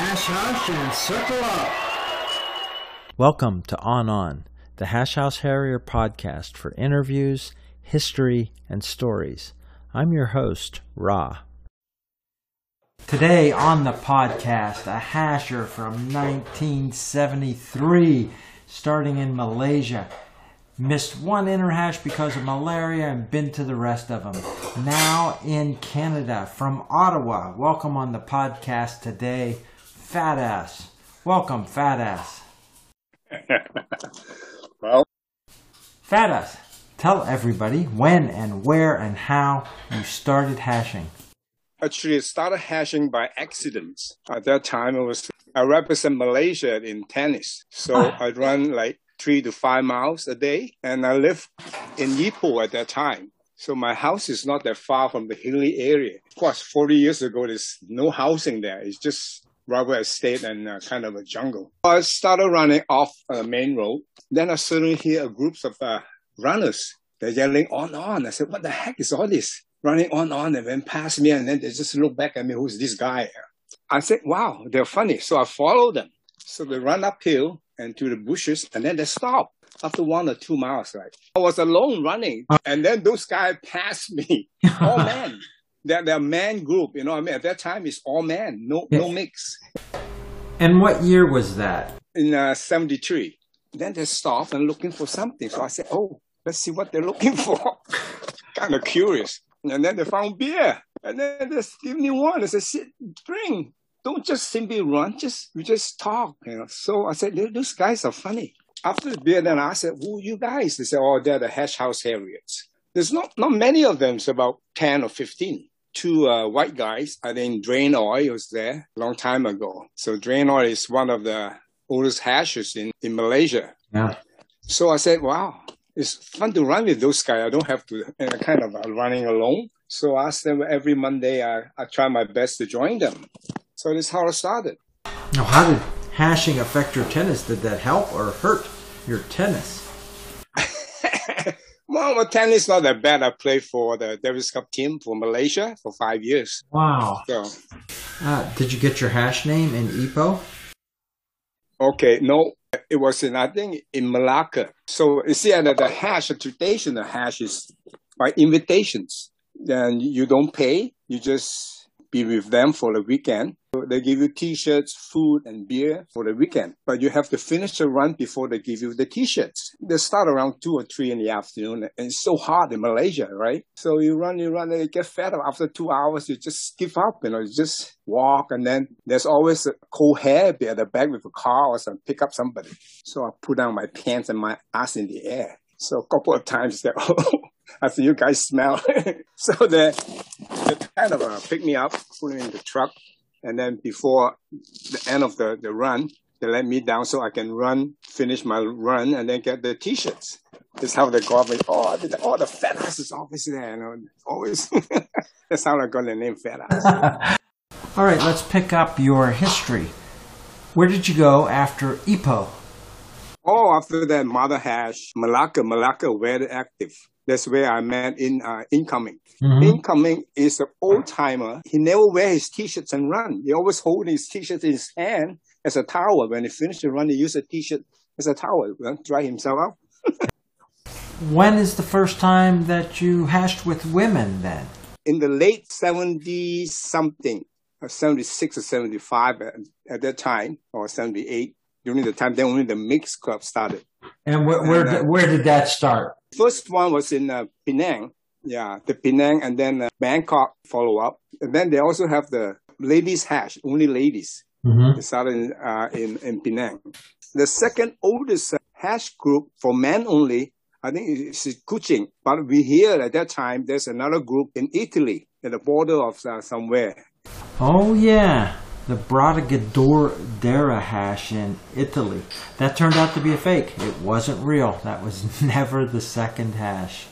hash hash and circle up. Welcome to On On, the Hash House Harrier podcast for interviews, history, and stories. I'm your host, Ra. Today on the podcast, a hasher from 1973, starting in Malaysia. Missed one interhash because of malaria and been to the rest of them. Now in Canada, from Ottawa. Welcome on the podcast today, Fat Ass. Welcome, Fat Ass. well, Fat Ass, tell everybody when and where and how you started hashing. Actually, I started hashing by accident. At that time, it was I represent Malaysia in tennis, so ah. I run like three to five miles a day, and I live in Ipoh at that time. So my house is not that far from the hilly area. Of course, 40 years ago, there's no housing there. It's just rubber estate and uh, kind of a jungle. I started running off a uh, main road. Then I suddenly hear groups of uh, runners. They're yelling on, on. I said, what the heck is all this? Running on, on, and then past me, and then they just look back at me, who's this guy? I said, wow, they're funny. So I follow them. So they run uphill and to the bushes, and then they stop after one or two miles. Right, I was alone running, and then those guys passed me. oh, men. They're, they're man group, you know. I mean, at that time, it's all men, no no mix. And what year was that? In uh, '73. Then they stopped and looking for something. So I said, "Oh, let's see what they're looking for." kind of curious. And then they found beer, and then they give me one. I said, "Sit, drink." don't just simply run, just we just talk, you know. So I said, those guys are funny. After the beer, then I said, who are you guys? They said, oh, they're the Hash House Harriers. There's not, not many of them, it's about 10 or 15. Two uh, white guys, I think Drain Oil was there a long time ago. So Drain Oil is one of the oldest hashes in, in Malaysia. Yeah. So I said, wow, it's fun to run with those guys. I don't have to uh, kind of uh, running alone. So I asked them every Monday, I, I try my best to join them. So that's how I started. Now, how did hashing affect your tennis? Did that help or hurt your tennis? Well, tennis not that bad. I played for the Davis Cup team for Malaysia for five years. Wow. So, uh, did you get your hash name in Ipoh? Okay, no, it was in I think in Malacca. So you see, that the hash, the traditional hash is by invitations. Then you don't pay; you just be with them for the weekend. They give you t-shirts, food, and beer for the weekend, but you have to finish the run before they give you the t-shirts. They start around two or three in the afternoon, and it's so hot in Malaysia, right? So you run, you run, and you get fed up. After two hours, you just give up, you know, you just walk, and then there's always a cold hair at the back with a car or some pick up somebody. So I put down my pants and my ass in the air. So a couple of times that, oh, I see you guys smell. so they, kind of uh, pick me up, put me in the truck, and then before the end of the, the run, they let me down so I can run, finish my run, and then get the t-shirts. That's how they call me. Oh, the, oh, the fat ass is always there. You know, always. That's how I got the name fat ass. All right, let's pick up your history. Where did you go after Ipoh? Oh, after that, Mother Hash, Malacca, Malacca, very active. That's where I met in uh, incoming. Mm-hmm. Incoming is an old timer. He never wear his t-shirts and run. He always hold his t-shirt in his hand as a towel. When he finish the run, he use a t-shirt as a towel, to dry himself out. when is the first time that you hashed with women then? In the late 70s something, or 76 or 75 at, at that time, or 78, during the time then only the mixed club started. And where where, and, uh, where did that start? First one was in uh, Penang, yeah, the Penang, and then uh, Bangkok follow up, and then they also have the ladies hash, only ladies. Mm-hmm. They started in, uh, in in Penang. The second oldest uh, hash group for men only, I think, is Kuching. But we hear at that time there's another group in Italy, at the border of uh, somewhere. Oh yeah the Bradagadora hash in Italy. That turned out to be a fake. It wasn't real. That was never the second hash.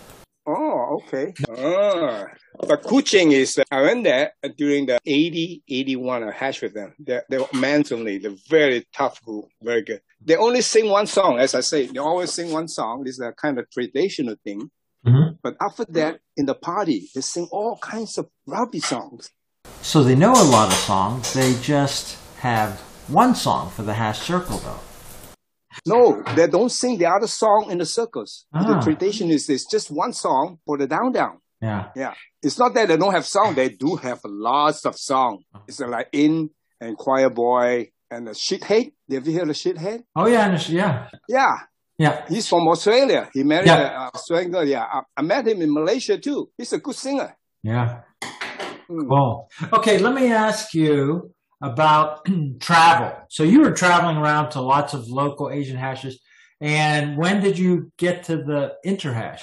Oh, okay. Oh. But Kuching is, uh, I went there during the 80, 81, I hash with them. They're, they're men's only. They're very tough group, very good. They only sing one song, as I say. They always sing one song. This is a kind of traditional thing. Mm-hmm. But after that, in the party, they sing all kinds of rugby songs. So they know a lot of songs. They just have one song for the half circle, though. No, they don't sing the other song in the circles. Ah. The tradition is it's just one song for the down down. Yeah. Yeah. It's not that they don't have song. They do have lots of song. It's like in and choir boy and the shithead. Have you heard of shithead? Oh yeah, yeah, Yeah. yeah. He's from Australia. He married Yeah. an Australian girl. Yeah. I, I met him in Malaysia too. He's a good singer. Yeah. Cool. Okay, let me ask you about travel. So you were traveling around to lots of local Asian hashes, and when did you get to the interhash?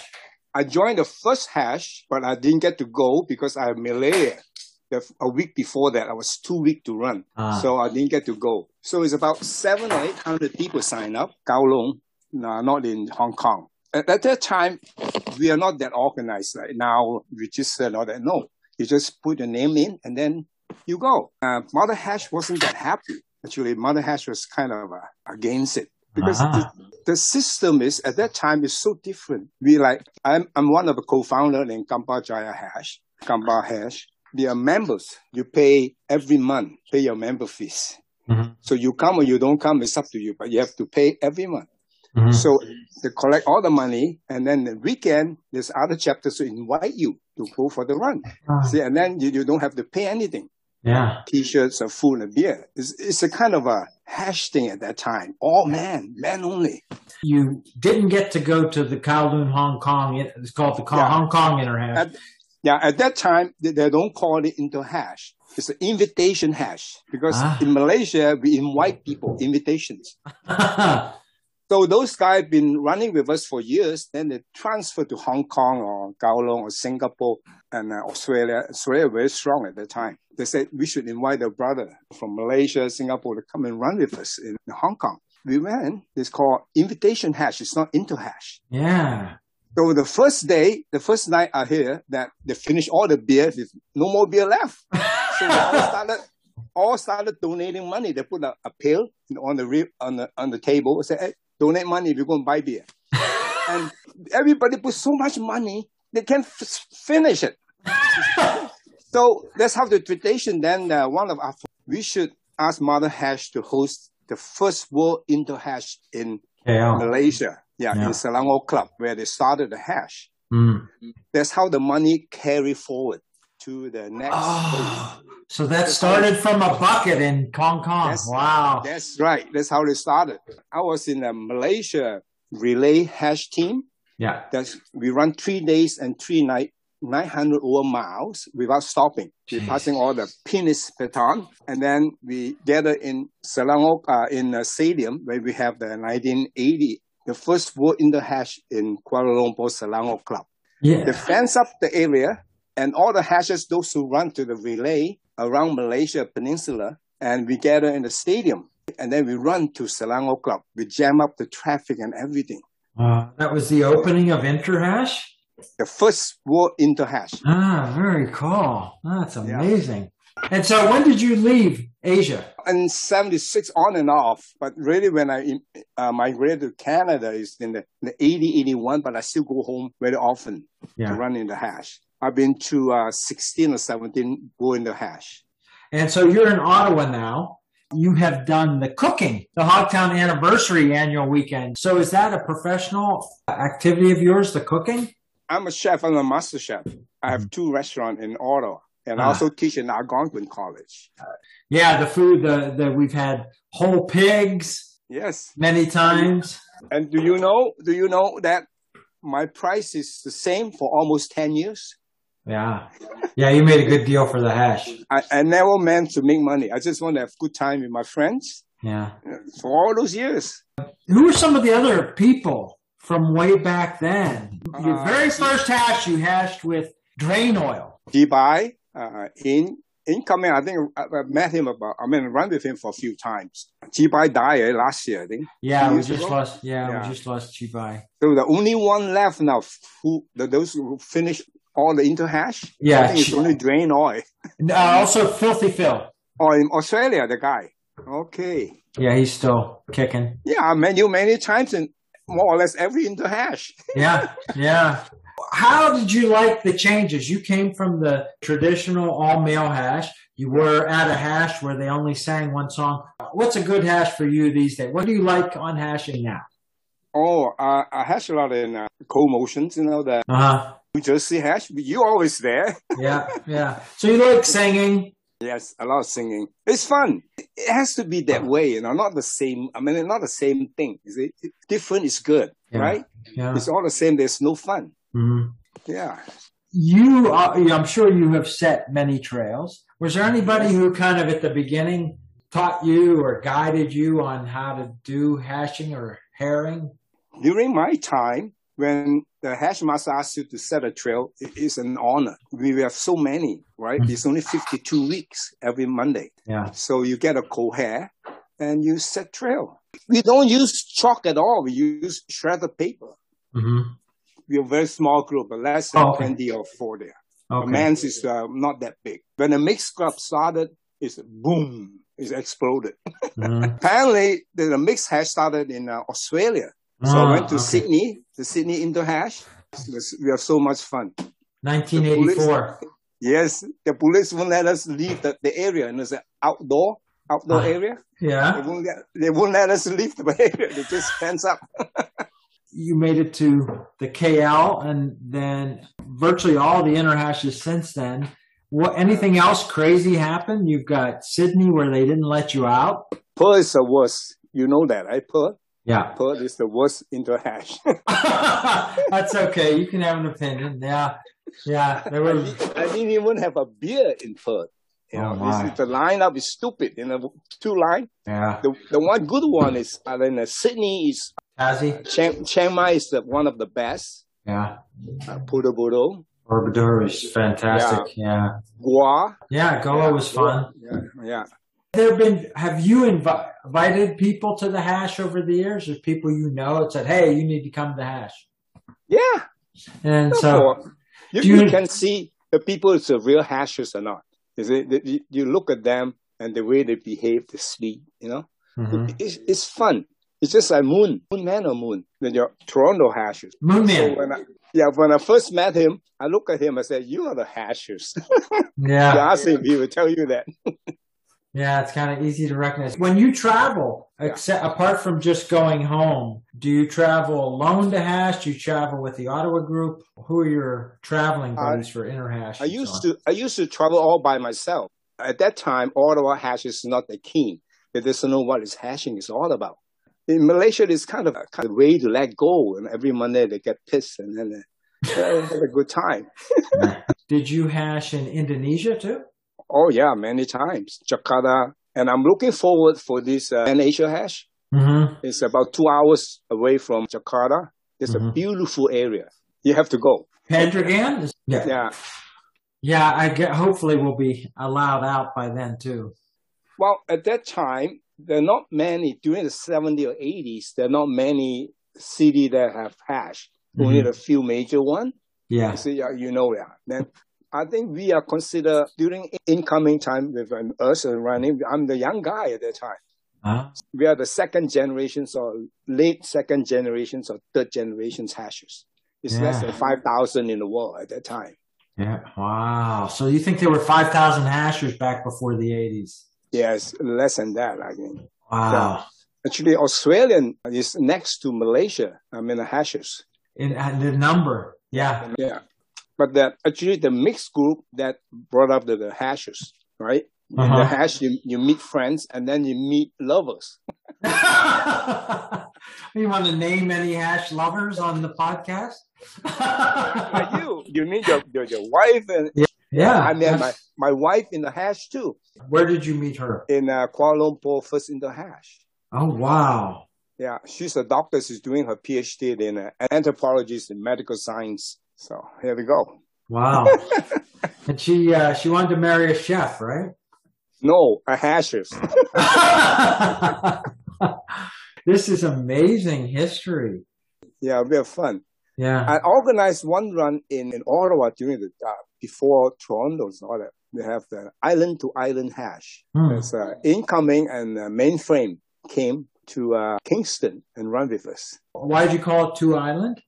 I joined the first hash, but I didn't get to go because I had malaria. A week before that, I was too weak to run. Ah. So I didn't get to go. So it's about seven or eight hundred people sign up, Kowloon, no, not in Hong Kong. At, at that time, we are not that organized. Like now, register and all that. No, you just put your name in and then you go. Uh, Mother Hash wasn't that happy. Actually, Mother Hash was kind of uh, against it because Ah. the, the system is at that time is so different. We like I'm I'm one of the co-founder in Gamba Jaya Hash, Gamba Hash. We are members. You pay every month, pay your member fees. Mhm. So you come or you don't come, it's up to you, but you have to pay every month. Mhm. So they collect all the money, and then the weekend there's other chapters to invite you to go for the run. Ah. See, and then you, you don't have to pay anything. Yeah. T-shirts or food and beer. It's, it's a kind of a hash thing at that time. All men, men only. You didn't get to go to the Kowloon Hong Kong. It's called the Ko- Yeah. Hong Kong interhash. At, yeah, at that time they, they don't call it into hash. It's an invitation hash because Ah. in Malaysia we invite people invitations. So those guys been running with us for years. Then they transferred to Hong Kong or Kowloon or Singapore and uh, Australia. Australia very strong at that time. They said we should invite a brother from Malaysia, Singapore to come and run with us in Hong Kong. We went. It's called invitation hash. It's not into hash. yeah. So the first day, the first night I hear that they finished all the beer. There's no more beer left. So all started, all started donating money. They put a, a pail on the on the on the table. Say, hey, donate money if you're going to buy beer. and everybody put so much money they can't f- finish it. so that's how the tradition. Then uh, one of our we should ask Mother Hash to host the first World Inter Hash in Yeah. Malaysia. Yeah, Yeah. in Selangor Club where they started the hash. Mm. That's how the money carry forward to the next. Oh, so that started from a bucket in Hong Kong. Yes. Wow. That's right. That's how it started. I was in a Malaysia relay hash team. Yeah. That's we run three days and three night, 900 over miles without stopping. We're passing all the penis baton, and then we gather in Selangor uh, in a stadium where we have the 1980, the first World Inter Hash in Kuala Lumpur Selangor Club. They Yeah. fence up the area and all the hashes, those who run to the relay around Malaysia Peninsula, and we gather in the stadium. And then we run to Selangor Club. We jam up the traffic and everything. Uh, that was the opening of Interhash. The first World Interhash. Ah, very cool. That's Yeah. amazing. And so, when did you leave Asia? In 76 on and off, but really when I uh, migrated to Canada is in the, in the 80, 81, but I still go home very often to run in the hash. I've been to uh, 16 or 17 go in the hash. And so, you're in Ottawa now. You have done the cooking, the Hogtown Anniversary annual weekend. So, is that a professional activity of yours, the cooking? I'm a chef. I'm a master chef. I have two restaurants in Ottawa, and I Ah. also teach in Algonquin College. Yeah, the food that the, we've had whole pigs Yes. many times. And do you know? Do you know that my price is the same for almost ten years? Yeah. Yeah, you made a good deal for the hash. I, I never meant to make money. I just want to have good time with my friends Yeah. for all those years. Who are some of the other people from way back then? Your Uh, very first hash you hashed with drain oil. Dubai, uh, in incoming. I think I, I met him about. I mean, run with him for a few times. Jibai died eh, last year, I think. Yeah, we just ago? lost. Yeah, Yeah. we just lost Chibai. So the only one left now, who the, those who finished all the interhash. Yeah, I think it's only drain oil. Uh, also, Filthy Phil. Oh, in Australia, the guy. Okay. Yeah, he's still kicking. Yeah, I met you many times in more or less every interhash. Yeah, yeah. How did you like the changes? You came from the traditional all male hash you were at a hash where they only sang one song. What's a good hash for you these days? What do you like on hashing now? Oh, uh, I hash a lot in uh, cold motions, you know, that. Uh huh. New Jersey hash. You always there. Yeah, yeah. So you like singing? yes, a lot of singing. It's fun. It has to be that way, you know, not the same. I mean, not the same thing. Is it different? Is good, Yeah. right? Yeah. It's all the same. There's no fun. Mhm. Yeah. You, are, I'm sure you have set many trails. Was there anybody who kind of at the beginning taught you or guided you on how to do hashing or herring? During my time, when the hash master asks you to set a trail, it is an honor. We have so many, right? Mhm. It's only 52 weeks every Monday. Yeah. So you get a co-hare and you set trail. We don't use chalk at all. We use shredded paper. Mm-hmm. We're a very small group, but less than okay. 20 or 40. The Okay. man's is uh, not that big. When the mixed club started, it's boom, it's exploded. Mhm. Apparently, the, the mixed hash started in uh, Australia. So I Ah, went to okay. Sydney, the Sydney Indo Hash. We have so much fun. 1984. Yes, the police won't let us leave the, the area, and it's an outdoor outdoor Ah. area. They Yeah. won't let they won't let us leave the area. They just fence up. You made it to the KL and then virtually all the interhashes since then. What, anything else crazy happened? You've got Sydney where they didn't let you out. Perth is the worst. You know that, right? Perth. Yeah. Perth is the worst Indo Hash. That's okay. You can have an opinion. Yeah. Yeah. There I, were, didn't, I didn't even have a beer in Perth. You Oh, know, my. It's- the lineup is stupid. You know, two line. yeah. The the one good one is uh, then uh, Sydney is Kazi? Chiang, Chiang Mai is the, one of the best. Yeah. Uh, Pudo Budo, is fantastic. Yeah. Gua. Yeah. Goa was fun. Yeah, yeah. There have been, have you invi- invited people to the hash over the years? Or people you know that said, hey, you need to come to the hash? Yeah. And So so, you, you- you can see the people is a real hashers or not. Is it? You, you look at them and the way they behave, they sleep. You know, Mhm. it's, it's fun. It's just like Moon, Moon Man or Moon. Then your Toronto hashers. Moon So Man. when I, yeah, when I first met him, I looked at him. I said, "You are the hashers." you Yeah. ask him, he will tell you that. Yeah. It's kind of easy to recognize. When you travel, except apart from just going home, do you travel alone to hash? Do you travel with the Ottawa group? Who are your traveling buddies for interhash? I used to I used to travel all by myself. At that time, Ottawa hash is not the key. They doesn't know what is hashing is all about. In Malaysia, it's kind of a kind of way to let go, and every Monday they get pissed and then they have a good time. Did you hash in Indonesia too? Oh yeah, many times Jakarta, and I'm looking forward for this uh, Asia hash. Mm-hmm. It's about two hours away from Jakarta. It's a Mhm. beautiful area. You have to go. Pendragon? Yeah. Yeah. Yeah, I get. Hopefully, we'll be allowed out by then too. Well, at that time, there are not many, during the 70s or 80s, there are not many cities that have hash. Only Mhm. a few major ones. Yeah. So, yeah, you know that. Then I think we are considered during incoming time with um, us and running. I'm the young guy at that time. Huh? We are the second generations or late second generations or third generations hashers. It's less than 5,000 in the world at that time. Yeah. Wow. So you think there were five thousand hashers back before the eighties? Yes, less than that, I think. Wow. Actually, Australian is next to Malaysia. I mean, the hashers. In, and the number. Yeah. Yeah. But that actually the mixed group that brought up the, the hashes, right? In Uh-huh. the hash, you, you meet friends and then you meet lovers. you want to name any hash lovers on the podcast? you, you meet your, your, your wife and Yeah. I met my, my wife in the hash too, Where did you meet her? in uh, Kuala Lumpur, first in the hash. Oh wow. Yeah, she's a doctor. She's doing her PhD in uh, anthropologist in medical science. So here we go. Wow. and she uh, she wanted to marry a chef, right? No, a hashers. this is amazing history. Yeah, we have fun. Yeah. I organized one run in, in Ottawa during the uh, before Toronto's all that. We have the island to island hash. Hmm. It's uh, incoming and uh, mainframe came to uh, Kingston and run with us. Why did you call it Two Island?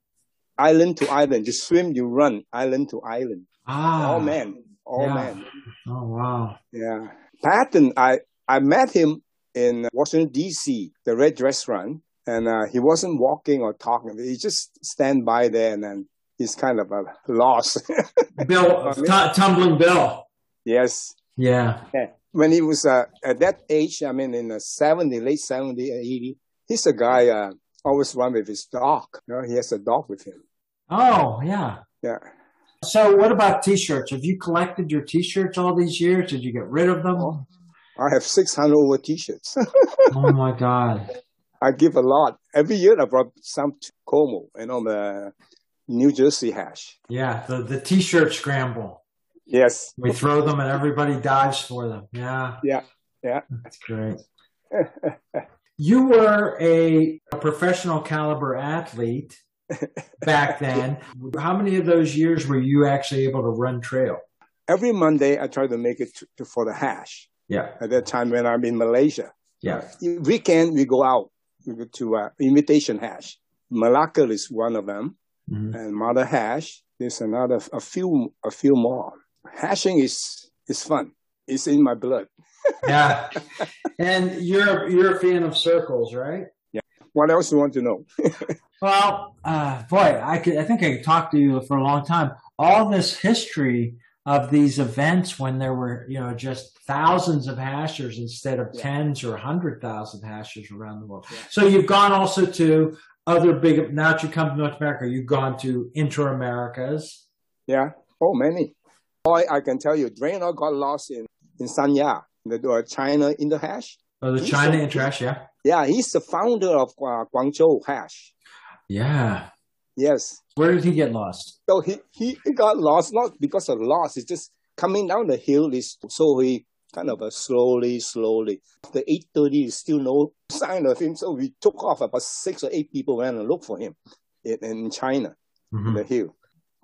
Island to island, you swim, you run, island to island. Ah. Oh man, all Yeah. men. Oh wow. Yeah. Patton, I, I met him in Washington, D.C., the Red Restaurant, and uh, he wasn't walking or talking. He just stand by there and then he's kind of a lost. Bill, tu- tumbling Bill. yes. Yeah. When he was uh, at that age, I mean, in the 70, late 70, 80, he's a guy uh, always run with his dog. You know, he has a dog with him. Oh yeah. Yeah. So what about t-shirts? Have you collected your t-shirts all these years? Did you get rid of them? Oh. I have 600 over t-shirts. oh my God. I give a lot. Every year I brought some to Como, you know, the New Jersey hash. Yeah. The, the t-shirt scramble. Yes. We throw them and everybody dives for them. Yeah. Yeah. Yeah. That's great. You were a, a professional caliber athlete back then. How many of those years were you actually able to run trail? Every Monday I try to make it to, to, for the hash. Yeah. At that time when I'm in Malaysia. Yeah. Weekend we go out. We go to uh, invitation hash. Malacca is one of them. Mhm. And Mother Hash, there's another, a few, a few more. Hashing is, is fun. It's in my blood. Yeah. And you're you're a fan of circles, right? What else you want to know? Well, uh, boy, I could I think I could talk to you for a long time. All this history of these events when there were, you know, just thousands of hashers instead of Yeah. tens or hundred thousand hashers around the world. Yeah. So you've gone also to other big now that you come to North America, you've gone to Inter Americas. Yeah. Oh, many. Boy, I can tell you, Draynor got lost in, in Sanya, the uh, China in the hash. Oh, the He's China a- Inter yeah. Yeah, he's the founder of uh, Guangzhou hash. Yeah. Yes. Where did he get lost? So he, he he got lost, not because of loss, it's just coming down the hill. Is, so he kind of uh, slowly, slowly. The 8.30 is still no sign of him. So we took off. About six or eight people went and looked for him in, in China, Mhm. the hill.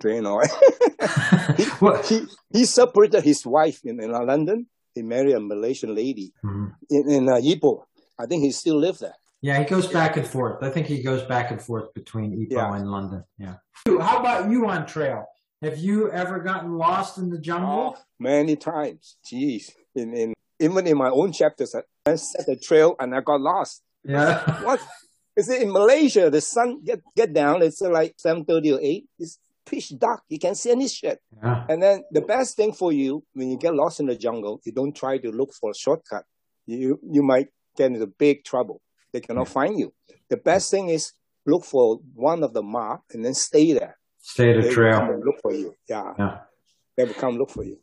Draynor. What- he, he separated his wife in, in London. He married a Malaysian lady Mhm. in, in uh, Ipoh. I think he still lives there. Yeah, he goes back and forth. I think he goes back and forth between Ipoh Yeah. and London. Yeah. How about you on trail? Have you ever gotten lost in the jungle? Oh, many times. Jeez. In, in, even in my own chapters, I- set a trail and I got lost. Yeah. What? Is it in Malaysia? The sun get get down. It's like seven thirty or eight. It's pitch dark. You can't see any shit. yeah. And then the best thing for you when you get lost in the jungle, you don't try to look for a shortcut. You you might get into big trouble. They cannot find you. The best thing is look for one of the mark and then stay there. Stay the They will trail. come and look for you. Yeah, Yeah. they will come look for you.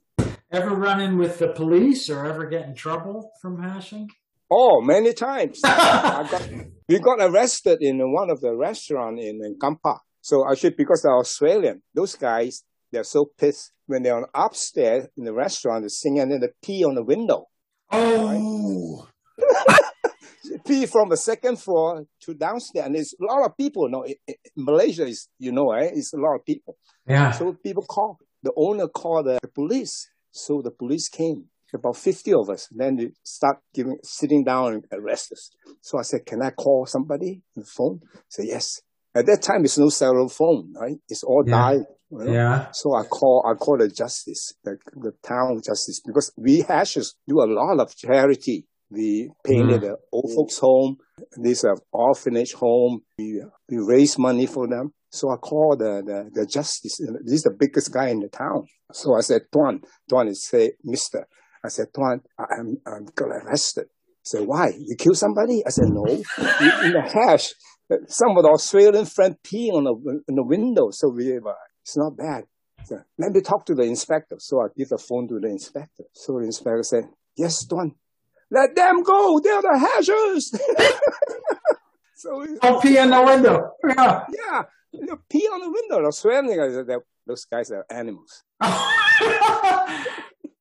Ever run in with the police or ever get in trouble from hashing? Oh, many times. I got, we got arrested in one of the restaurant in, in Kampar. So I actually, because they're Australian, those guys, they're so pissed when they're on upstairs in the restaurant, they sing and then they pee on the window. Oh. Pee from the second floor to downstairs. And there's a lot of people. No, in, in Malaysia is, you know, eh? It's a lot of people. Yeah. So people call, the owner called the police. So the police came, about 50 of us. Then they start giving, sitting down and arrest us. So I said, can I call somebody on the phone? Say, yes. At that time, it's no cell phone, right? It's all Yeah. dial. you know? Yeah. So I call, I call the justice, the, the town justice, because we hashes do a lot of charity. We painted mm. the old folks home. These are uh, orphanage home. We, we raise money for them. So I called the, the, the justice. This is the biggest guy in the town. So I said, Tuan, Tuan is say, Mister. I said, Tuan, I- I'm, I'm got arrested. He said, why? You killed somebody? I said, no. in, in the hash, some of the Australian friend peeing on the, in the window. So we, uh, it's not bad. So, let me talk to the inspector. So I give the phone to the inspector. So the inspector said, yes, Don, let them go. They're the hashers. so, Oh, pee in the window. Yeah. yeah, you pee on the window. The Australian guys, those guys are animals.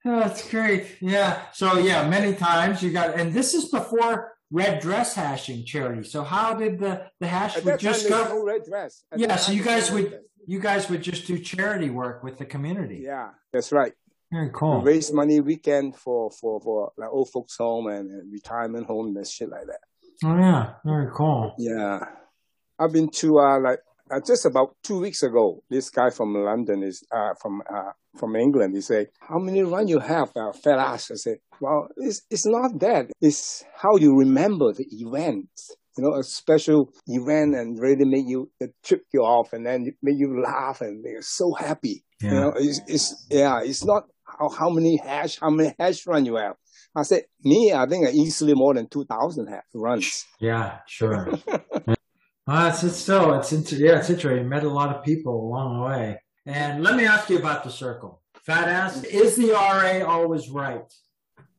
That's great. Yeah. So yeah, many times you got, and this is before red dress hashing charity. So how did the the hash At would just go? no red dress. At Yeah. So you guys would dress. you guys would just do charity work with the community. Yeah, that's right. Very cool. We raise money weekend for, for, for like old folks home and, and retirement home and shit like that. Oh yeah. Very cool. Yeah. I've been to uh, like uh, just about two weeks ago, this guy from London is uh, from uh, from England. He said, "How many run you have?" Uh, ass. I said, "Well, it's it's not that. It's how you remember the event. You know, a special event and really make you uh, trip you off, and then make you laugh and make you so happy. Yeah. You know, it's, it's yeah, it's not how how many hash how many hash run you have." I said, me, I think I easily more than 2,000 runs. Yeah, sure. well, it's, it's still, it's, inter- yeah, it's interesting. Met a lot of people along the way. And let me ask you about the circle. Fat ass, is the RA always right?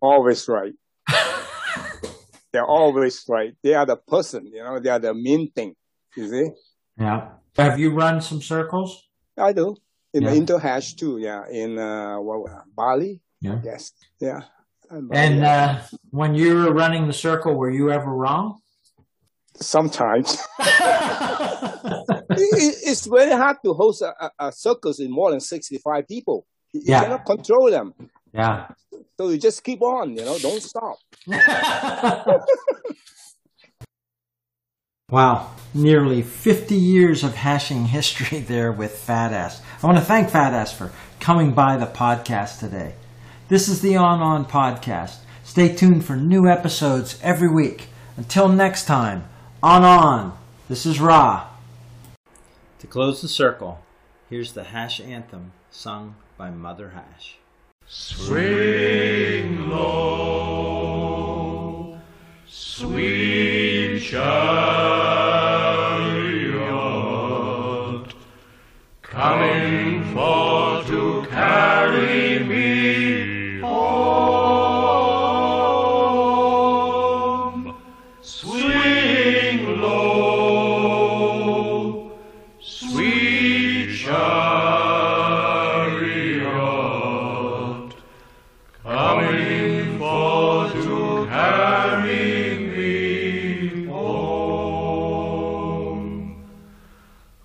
Always right. They're always right. They are the person, you know, they are the main thing. You see? Yeah. Have you run some circles? I do. In Yeah. the interhash too, yeah. In uh, what, Bali? Yeah. Yes. Yeah. And uh, when you were running the circle, were you ever wrong? Sometimes it, it- it's very hard to host a, a, circus in more than 65 people. You Yeah. cannot control them. yeah. So you just keep on, you know, don't stop. wow. Nearly 50 years of hashing history there with Fat Ass. I want to thank Fat Ass for coming by the podcast today. This is the On On Podcast. Stay tuned for new episodes every week. Until next time, On On. This is Ra. To close the circle, here's the Hash Anthem sung by Mother Hash. Swing low, sweet child.